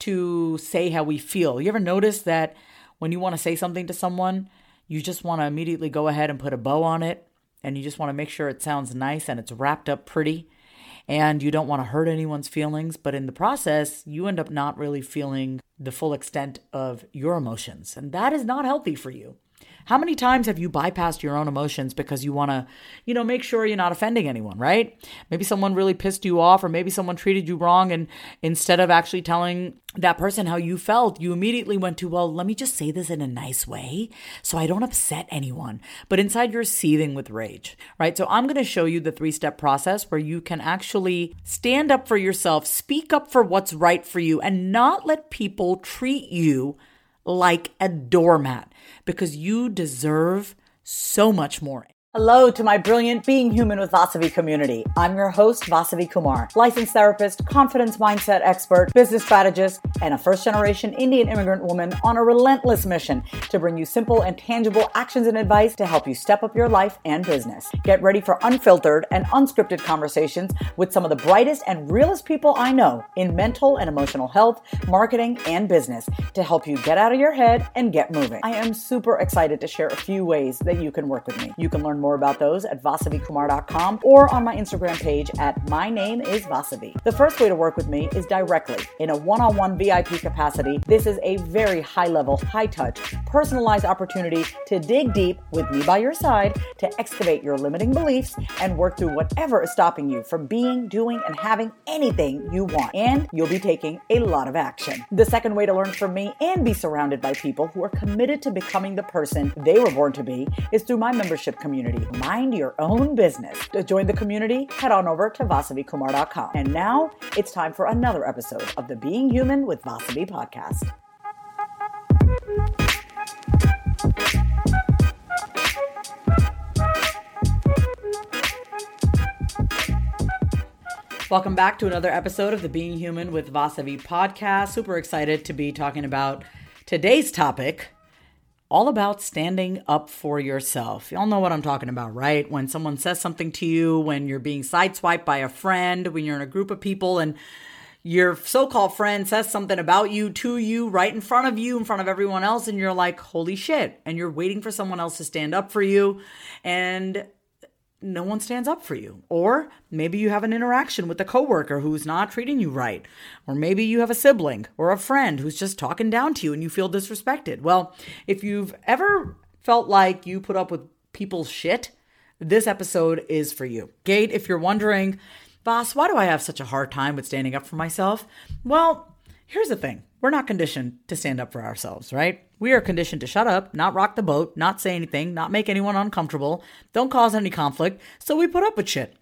to say how we feel. You ever notice that when you want to say something to someone, you just want to immediately go ahead and put a bow on it and you just want to make sure it sounds nice and it's wrapped up pretty and you don't want to hurt anyone's feelings, but in the process, you end up not really feeling the full extent of your emotions. And that is not healthy for you. How many times have you bypassed your own emotions because you want to, you know, make sure you're not offending anyone, right? Maybe someone really pissed you off or maybe someone treated you wrong and instead of actually telling that person how you felt, you immediately went to, well, let me just say this in a nice way so I don't upset anyone. But inside you're seething with rage, right? So I'm going to show you the three step process where you can actually stand up for yourself, speak up for what's right for you, and not let people treat you like a doormat because you deserve so much more. Hello to my brilliant Being Human with Vasavi community. I'm your host, Vasavi Kumar, licensed therapist, confidence mindset expert, business strategist, and a first generation Indian immigrant woman on a relentless mission to bring you simple and tangible actions and advice to help you step up your life and business. Get ready for unfiltered and unscripted conversations with some of the brightest and realest people I know in mental and emotional health, marketing, and business to help you get out of your head and get moving. I am super excited to share a few ways that you can work with me. You can learn more about those at vasavikumar.com or on my Instagram page at my name is Vasavi. The first way to work with me is directly in a one-on-one VIP capacity. This is a very high level, high touch, personalized opportunity to dig deep with me by your side to excavate your limiting beliefs and work through whatever is stopping you from being, doing, and having anything you want. And you'll be taking a lot of action. The second way to learn from me and be surrounded by people who are committed to becoming the person they were born to be is through my membership community community. Mind your own business. To join the community, head on over to vasavikumar.com. And now it's time for another episode of the Being Human with Vasavi podcast. Welcome back to another episode of the Being Human with Vasavi podcast. Super excited to be talking about today's topic all about standing up for yourself. Y'all know what I'm talking about, right? When someone says something to you, when you're being sideswiped by a friend, when you're in a group of people and your so called friend says something about you to you right in front of you, in front of everyone else, and you're like, holy shit. And you're waiting for someone else to stand up for you. And no one stands up for you. Or maybe you have an interaction with a coworker who's not treating you right. Or maybe you have a sibling or a friend who's just talking down to you and you feel disrespected. Well, if you've ever felt like you put up with people's shit, this episode is for you. Gate, if you're wondering, boss, why do I have such a hard time with standing up for myself? Well, here's the thing we're not conditioned to stand up for ourselves, right? We are conditioned to shut up, not rock the boat, not say anything, not make anyone uncomfortable, don't cause any conflict, so we put up with shit.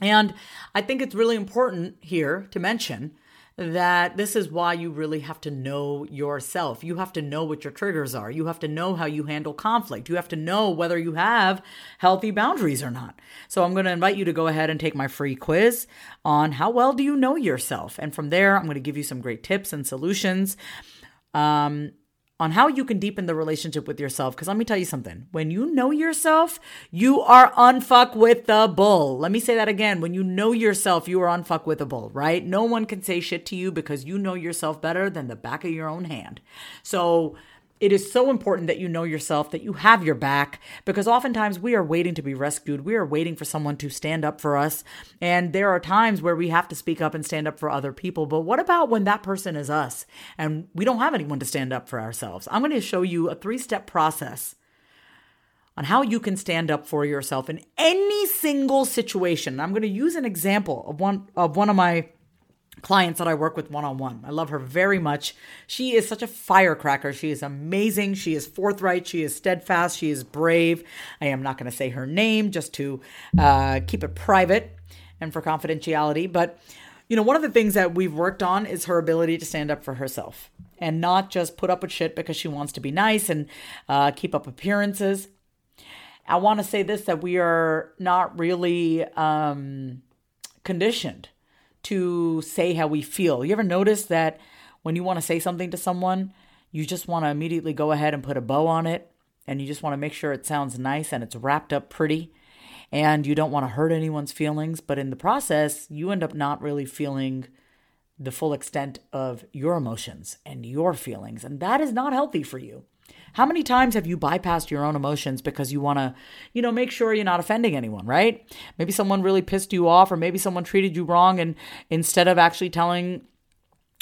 And I think it's really important here to mention that this is why you really have to know yourself. You have to know what your triggers are. You have to know how you handle conflict. You have to know whether you have healthy boundaries or not. So I'm going to invite you to go ahead and take my free quiz on how well do you know yourself. And from there, I'm going to give you some great tips and solutions. Um, on how you can deepen the relationship with yourself. Because let me tell you something when you know yourself, you are unfuckwithable. Let me say that again. When you know yourself, you are unfuckwithable, right? No one can say shit to you because you know yourself better than the back of your own hand. So, it is so important that you know yourself, that you have your back, because oftentimes we are waiting to be rescued. We are waiting for someone to stand up for us. And there are times where we have to speak up and stand up for other people. But what about when that person is us and we don't have anyone to stand up for ourselves? I'm going to show you a three step process on how you can stand up for yourself in any single situation. I'm going to use an example of one of one of my clients that I work with one on one. I love her very much. She is such a firecracker. She is amazing. She is forthright. She is steadfast. She is brave. I am not going to say her name just to uh, keep it private and for confidentiality. But, you know, one of the things that we've worked on is her ability to stand up for herself and not just put up with shit because she wants to be nice and uh, keep up appearances. I want to say this that we are not really um, conditioned to say how we feel. You ever notice that when you want to say something to someone, you just want to immediately go ahead and put a bow on it and you just want to make sure it sounds nice and it's wrapped up pretty and you don't want to hurt anyone's feelings, but in the process, you end up not really feeling the full extent of your emotions and your feelings, and that is not healthy for you. How many times have you bypassed your own emotions because you want to, you know, make sure you're not offending anyone, right? Maybe someone really pissed you off or maybe someone treated you wrong and instead of actually telling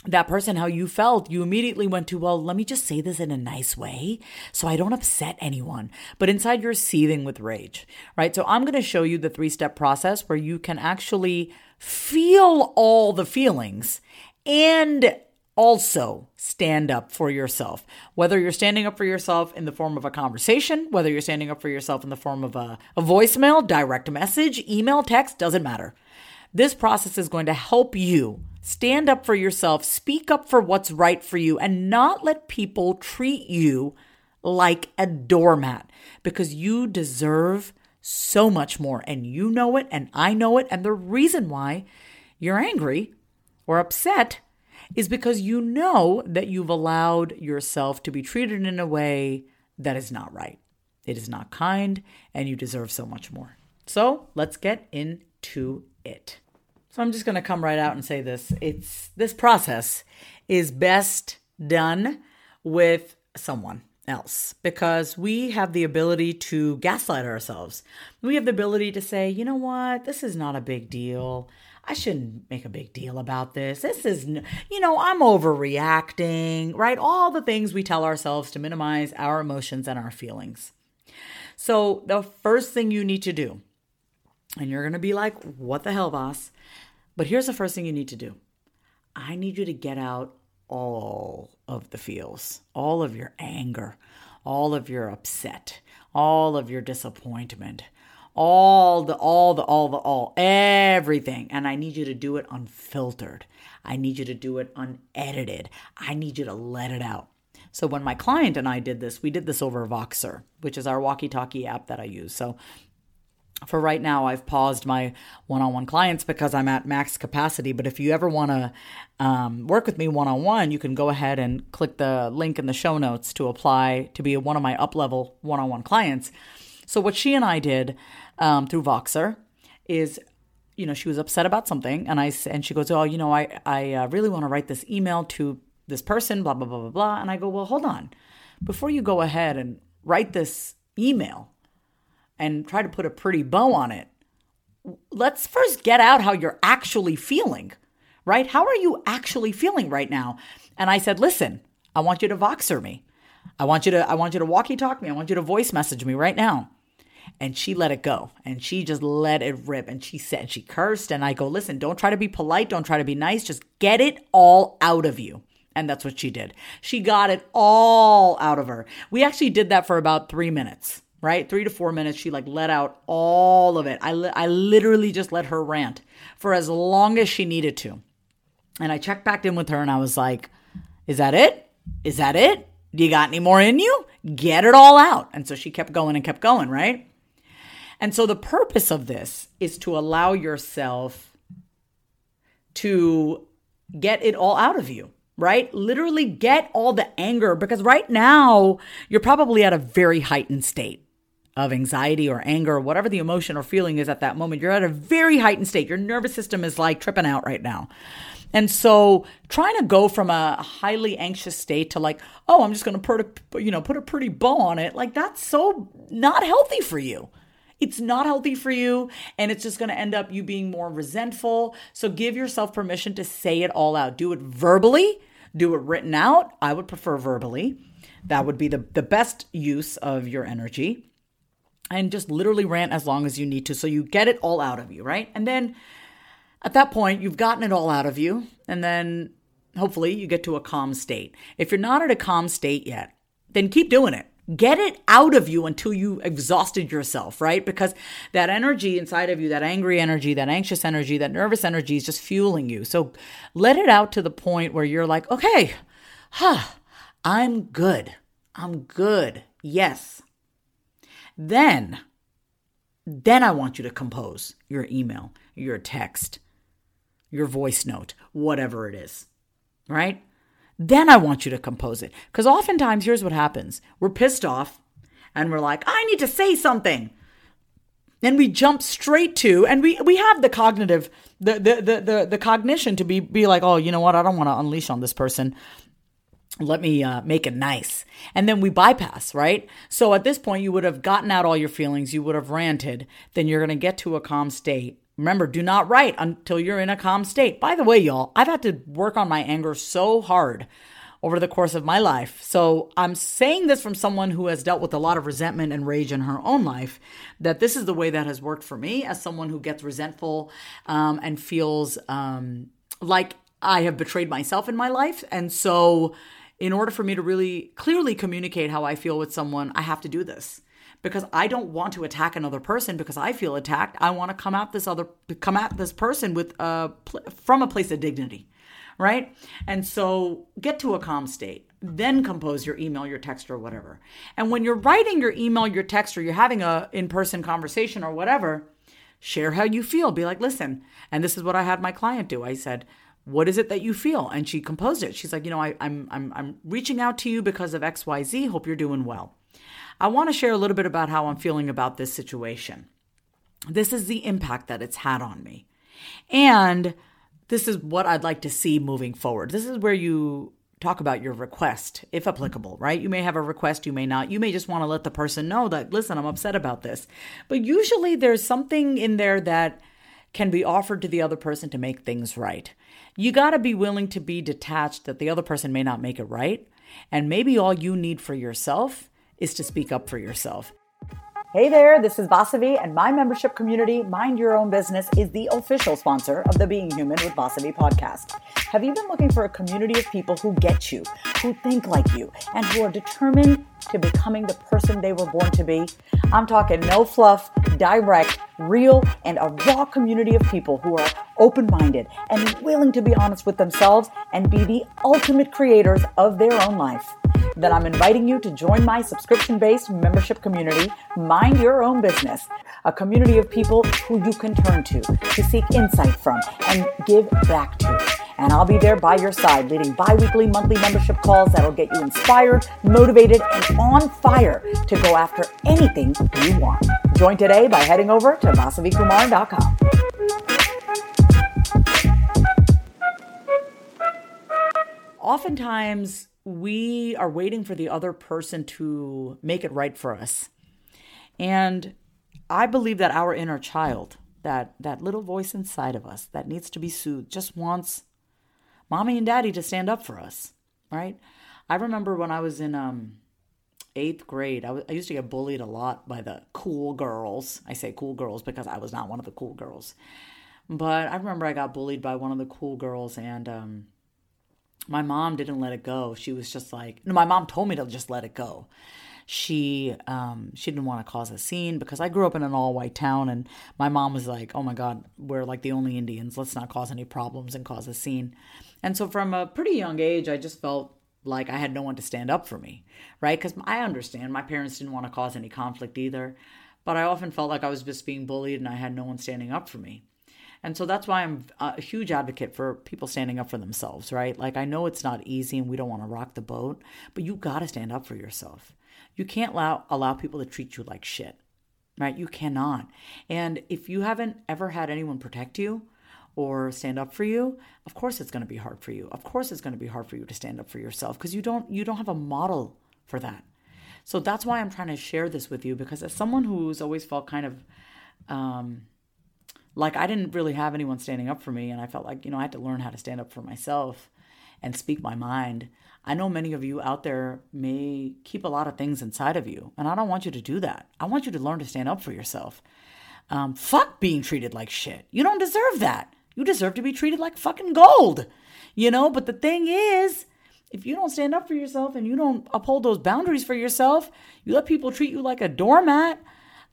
that person how you felt, you immediately went to, well, let me just say this in a nice way so I don't upset anyone. But inside you're seething with rage, right? So I'm going to show you the three step process where you can actually feel all the feelings and also stand up for yourself. Whether you're standing up for yourself in the form of a conversation, whether you're standing up for yourself in the form of a, a voicemail, direct message, email, text, doesn't matter. This process is going to help you stand up for yourself, speak up for what's right for you, and not let people treat you like a doormat because you deserve so much more. And you know it, and I know it. And the reason why you're angry or upset is because you know that you've allowed yourself to be treated in a way that is not right. It is not kind, and you deserve so much more. So let's get into it. So I'm just going to come right out and say this. It's this process is best done with someone else because we have the ability to gaslight ourselves. We have the ability to say, you know what, this is not a big deal. I shouldn't make a big deal about this. This is, you know, I'm overreacting, right? All the things we tell ourselves to minimize our emotions and our feelings. So, the first thing you need to do, and you're going to be like, what the hell, boss? But here's the first thing you need to do I need you to get out all of the feels, all of your anger, all of your upset, all of your disappointment, all the all the all the all everything. And i need you to do it unfiltered. I need you to do it unedited. I need you to let it out. So when my client and i did this we did this over voxer which is our walkie talkie app that i use. So for right now i've paused my one-on-one clients because i'm at max capacity. But if you ever want to um, work with me one-on-one you can go ahead and click the link in the show notes to apply to be one of my up-level one-on-one clients. So what she and i did um, through Voxer is you know she was upset about something and I and she goes oh you know I I uh, really want to write this email to this person blah blah blah blah blah. And I go well hold on. Before you go ahead and write this email and try to put a pretty bow on it let's first get out how you're actually feeling right? How are you actually feeling right now? And I said listen I want you to Voxer me. I want you to I want you to walkie talk me. I want you to voice message me right now and she let it go and she just let it rip and she said she cursed and i go listen don't try to be polite don't try to be nice just get it all out of you. And that's what she did. She got it all out of her. We actually did that for about three minutes right? Three to four minutes she like let out all of it. I, li- I literally just let her rant for as long as she needed to. And i checked back in with her and i was like is that it? Is that it? Do you got any more in you? Get it all out. And so she kept going and kept going right and so the purpose of this is to allow yourself to get it all out of you, right? Literally get all the anger because right now you're probably at a very heightened state of anxiety or anger or whatever the emotion or feeling is at that moment. You're at a very heightened state. Your nervous system is like tripping out right now. And so trying to go from a highly anxious state to like, oh, I'm just going to put a, you know, put a pretty bow on it. Like that's so not healthy for you. It's not healthy for you and it's just going to end up you being more resentful. So give yourself permission to say it all out. Do it verbally, do it written out. I would prefer verbally. That would be the, the best use of your energy. And just literally rant as long as you need to so you get it all out of you, right? And then at that point, you've gotten it all out of you. And then hopefully you get to a calm state. If you're not at a calm state yet, then keep doing it. Get it out of you until you exhausted yourself, right? Because that energy inside of you, that angry energy, that anxious energy, that nervous energy is just fueling you. So let it out to the point where you're like, okay, huh, I'm good. I'm good. Yes. Then, then I want you to compose your email, your text, your voice note, whatever it is, right? Then I want you to compose it. Because oftentimes, here's what happens we're pissed off and we're like, I need to say something. And we jump straight to, and we, we have the cognitive, the, the, the, the, the cognition to be, be like, oh, you know what? I don't want to unleash on this person. Let me uh, make it nice. And then we bypass, right? So at this point, you would have gotten out all your feelings. You would have ranted. Then you're going to get to a calm state. Remember, do not write until you're in a calm state. By the way, y'all, I've had to work on my anger so hard over the course of my life. So I'm saying this from someone who has dealt with a lot of resentment and rage in her own life, that this is the way that has worked for me as someone who gets resentful um, and feels um, like I have betrayed myself in my life. And so, in order for me to really clearly communicate how I feel with someone, I have to do this because I don't want to attack another person because I feel attacked. I want to come at this other come at this person with uh from a place of dignity, right? And so get to a calm state. Then compose your email, your text or whatever. And when you're writing your email, your text or you're having a in-person conversation or whatever, share how you feel. Be like, "Listen, and this is what I had my client do." I said, what is it that you feel and she composed it she's like you know I, I'm, I'm i'm reaching out to you because of xyz hope you're doing well I want to share a little bit about how I'm feeling about this situation. This is the impact that it's had on me. And this is what I'd like to see moving forward. This is where you talk about your request, if applicable, right? You may have a request, you may not. You may just want to let the person know that, listen, I'm upset about this. But usually there's something in there that can be offered to the other person to make things right. You got to be willing to be detached that the other person may not make it right. And maybe all you need for yourself is to speak up for yourself. Hey there, this is Vasavi, and my membership community, Mind Your Own Business, is the official sponsor of the Being Human with Vasavi podcast. Have you been looking for a community of people who get you, who think like you, and who are determined to becoming the person they were born to be? I'm talking no fluff, direct, real, and a raw community of people who are open minded and willing to be honest with themselves and be the ultimate creators of their own life. Then I'm inviting you to join my subscription based membership community, Mind Your Own Business, a community of people who you can turn to to seek insight from and give back to. And I'll be there by your side, leading bi weekly, monthly membership calls that'll get you inspired, motivated, and on fire to go after anything you want. Join today by heading over to vasavikumar.com. Oftentimes, we are waiting for the other person to make it right for us. And I believe that our inner child, that that little voice inside of us that needs to be soothed, just wants mommy and daddy to stand up for us, right? I remember when I was in um, eighth grade, I, w- I used to get bullied a lot by the cool girls. I say cool girls because I was not one of the cool girls. But I remember I got bullied by one of the cool girls, and um, my mom didn't let it go. She was just like, no, my mom told me to just let it go. She um, she didn't want to cause a scene because I grew up in an all white town, and my mom was like, "Oh my God, we're like the only Indians. Let's not cause any problems and cause a scene." And so, from a pretty young age, I just felt like I had no one to stand up for me, right? Because I understand my parents didn't want to cause any conflict either, but I often felt like I was just being bullied and I had no one standing up for me. And so that's why I'm a huge advocate for people standing up for themselves, right? Like I know it's not easy and we don't want to rock the boat, but you got to stand up for yourself. You can't allow allow people to treat you like shit. Right? You cannot. And if you haven't ever had anyone protect you, or stand up for you, of course it's going to be hard for you. Of course it's going to be hard for you to stand up for yourself because you don't you don't have a model for that. So that's why I'm trying to share this with you because as someone who's always felt kind of um, like I didn't really have anyone standing up for me, and I felt like you know I had to learn how to stand up for myself and speak my mind. I know many of you out there may keep a lot of things inside of you, and I don't want you to do that. I want you to learn to stand up for yourself. Um, fuck being treated like shit. You don't deserve that. You deserve to be treated like fucking gold, you know? But the thing is, if you don't stand up for yourself and you don't uphold those boundaries for yourself, you let people treat you like a doormat.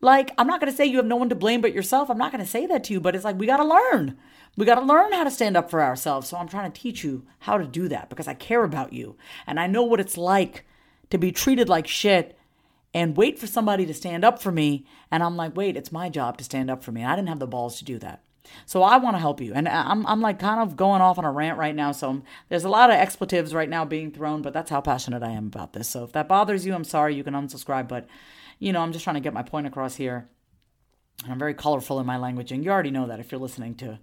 Like, I'm not going to say you have no one to blame but yourself. I'm not going to say that to you, but it's like we got to learn. We got to learn how to stand up for ourselves. So I'm trying to teach you how to do that because I care about you and I know what it's like to be treated like shit and wait for somebody to stand up for me. And I'm like, wait, it's my job to stand up for me. And I didn't have the balls to do that. So I want to help you. And uh, I'm, I'm like kind of going off on a rant right now. So I'm, there's a lot of expletives right now being thrown, but that's how passionate I am about this. So if that bothers you, I'm sorry. You can unsubscribe. But, you know, I'm just trying to get my point across here. I'm very colorful in my language. And you already know that if you're listening to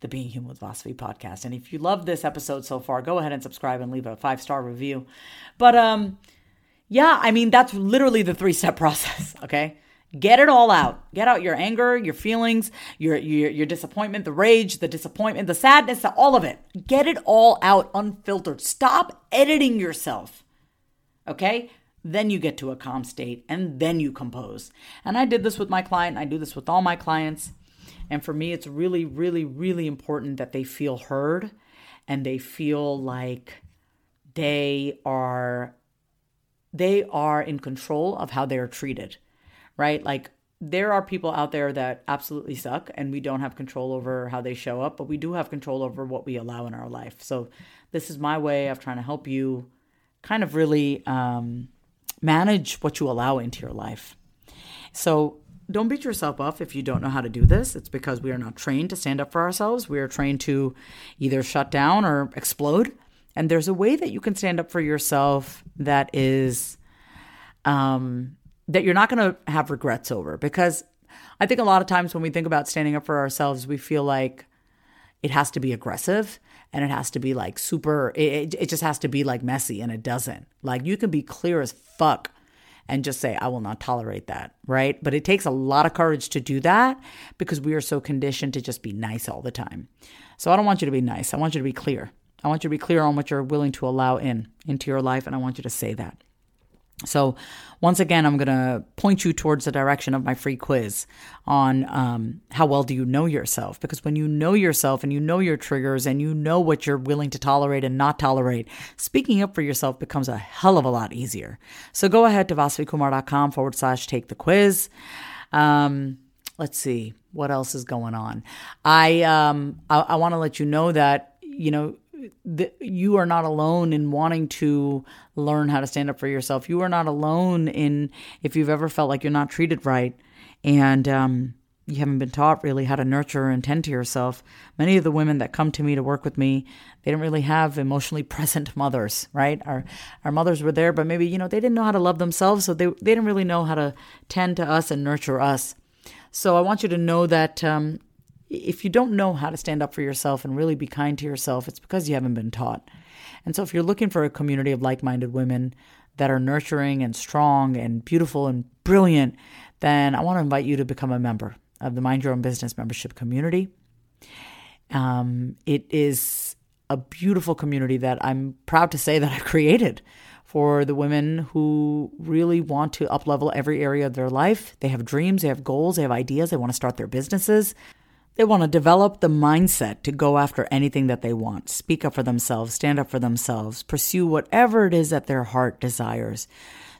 the Being Human with Vasavi podcast. And if you love this episode so far, go ahead and subscribe and leave a five star review. But, um, yeah, I mean, that's literally the three step process. Okay. Get it all out. Get out your anger, your feelings, your, your your disappointment, the rage, the disappointment, the sadness, all of it. Get it all out unfiltered. Stop editing yourself. Okay? Then you get to a calm state and then you compose. And I did this with my client. I do this with all my clients. And for me, it's really, really, really important that they feel heard and they feel like they are they are in control of how they're treated right? Like there are people out there that absolutely suck and we don't have control over how they show up, but we do have control over what we allow in our life. So this is my way of trying to help you kind of really um, manage what you allow into your life. So don't beat yourself up if you don't know how to do this. It's because we are not trained to stand up for ourselves. We are trained to either shut down or explode. And there's a way that you can stand up for yourself that is um, that you're not going to have regrets over because I think a lot of times when we think about standing up for ourselves, we feel like it has to be aggressive and it has to be like super, it, it just has to be like messy and it doesn't. Like you can be clear as fuck and just say, I will not tolerate that, right? But it takes a lot of courage to do that because we are so conditioned to just be nice all the time. So I don't want you to be nice. I want you to be clear. I want you to be clear on what you're willing to allow in into your life, and I want you to say that. So, once again, I'm going to point you towards the direction of my free quiz on um, how well do you know yourself? Because when you know yourself and you know your triggers and you know what you're willing to tolerate and not tolerate, speaking up for yourself becomes a hell of a lot easier. So, go ahead to vasavikumar.com forward slash take the quiz. Um, let's see what else is going on. I um, I, I want to let you know that you know the, you are not alone in wanting to learn how to stand up for yourself. You are not alone in if you've ever felt like you're not treated right and um, you haven't been taught really how to nurture and tend to yourself. Many of the women that come to me to work with me, they didn't really have emotionally present mothers, right? Our our mothers were there, but maybe you know they didn't know how to love themselves, so they they didn't really know how to tend to us and nurture us. So I want you to know that um, if you don't know how to stand up for yourself and really be kind to yourself, it's because you haven't been taught. And so if you're looking for a community of like minded women that are nurturing and strong and beautiful and brilliant, then I want to invite you to become a member of the Mind Your Own Business membership community. Um, it is a beautiful community that I'm proud to say that I've created for the women who really want to uplevel every area of their life. They have dreams, they have goals, they have ideas, they want to start their businesses. They want to develop the mindset to go after anything that they want, speak up for themselves, stand up for themselves, pursue whatever it is that their heart desires.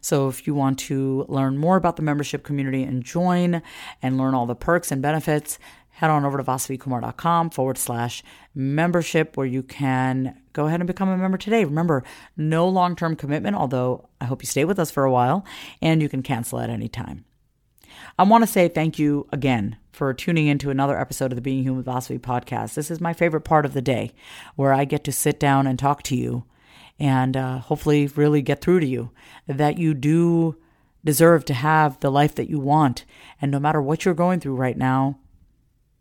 So, if you want to learn more about the membership community and join and learn all the perks and benefits, head on over to vasavikumar.com forward slash membership where you can go ahead and become a member today. Remember, no long term commitment, although I hope you stay with us for a while, and you can cancel at any time. I want to say thank you again for tuning into another episode of the Being Human Vasavi podcast. This is my favorite part of the day where I get to sit down and talk to you and uh, hopefully really get through to you that you do deserve to have the life that you want. And no matter what you're going through right now,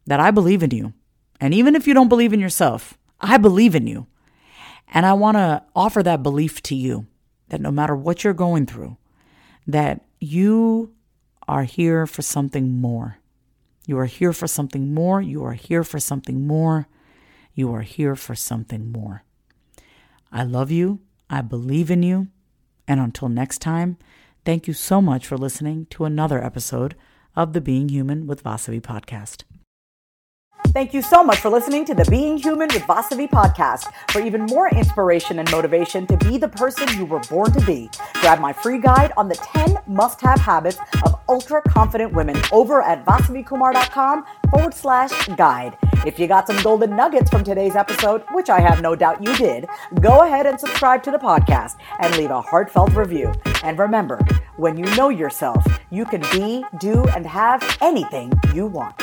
that I believe in you And even if you don't believe in yourself, I believe in you. And I want to offer that belief to you that no matter what you're going through, that you are here for something more. You are here for something more. You are here for something more. You are here for something more. I love you. I believe in you. And until next time, thank you so much for listening to another episode of the Being Human with Vasavi podcast. Thank you so much for listening to the Being Human with Vasavi podcast. For even more inspiration and motivation to be the person you were born to be, grab my free guide on the 10 must have habits of ultra confident women over at vasavikumar.com forward slash guide. If you got some golden nuggets from today's episode, which I have no doubt you did, go ahead and subscribe to the podcast and leave a heartfelt review. And remember, when you know yourself, you can be, do, and have anything you want.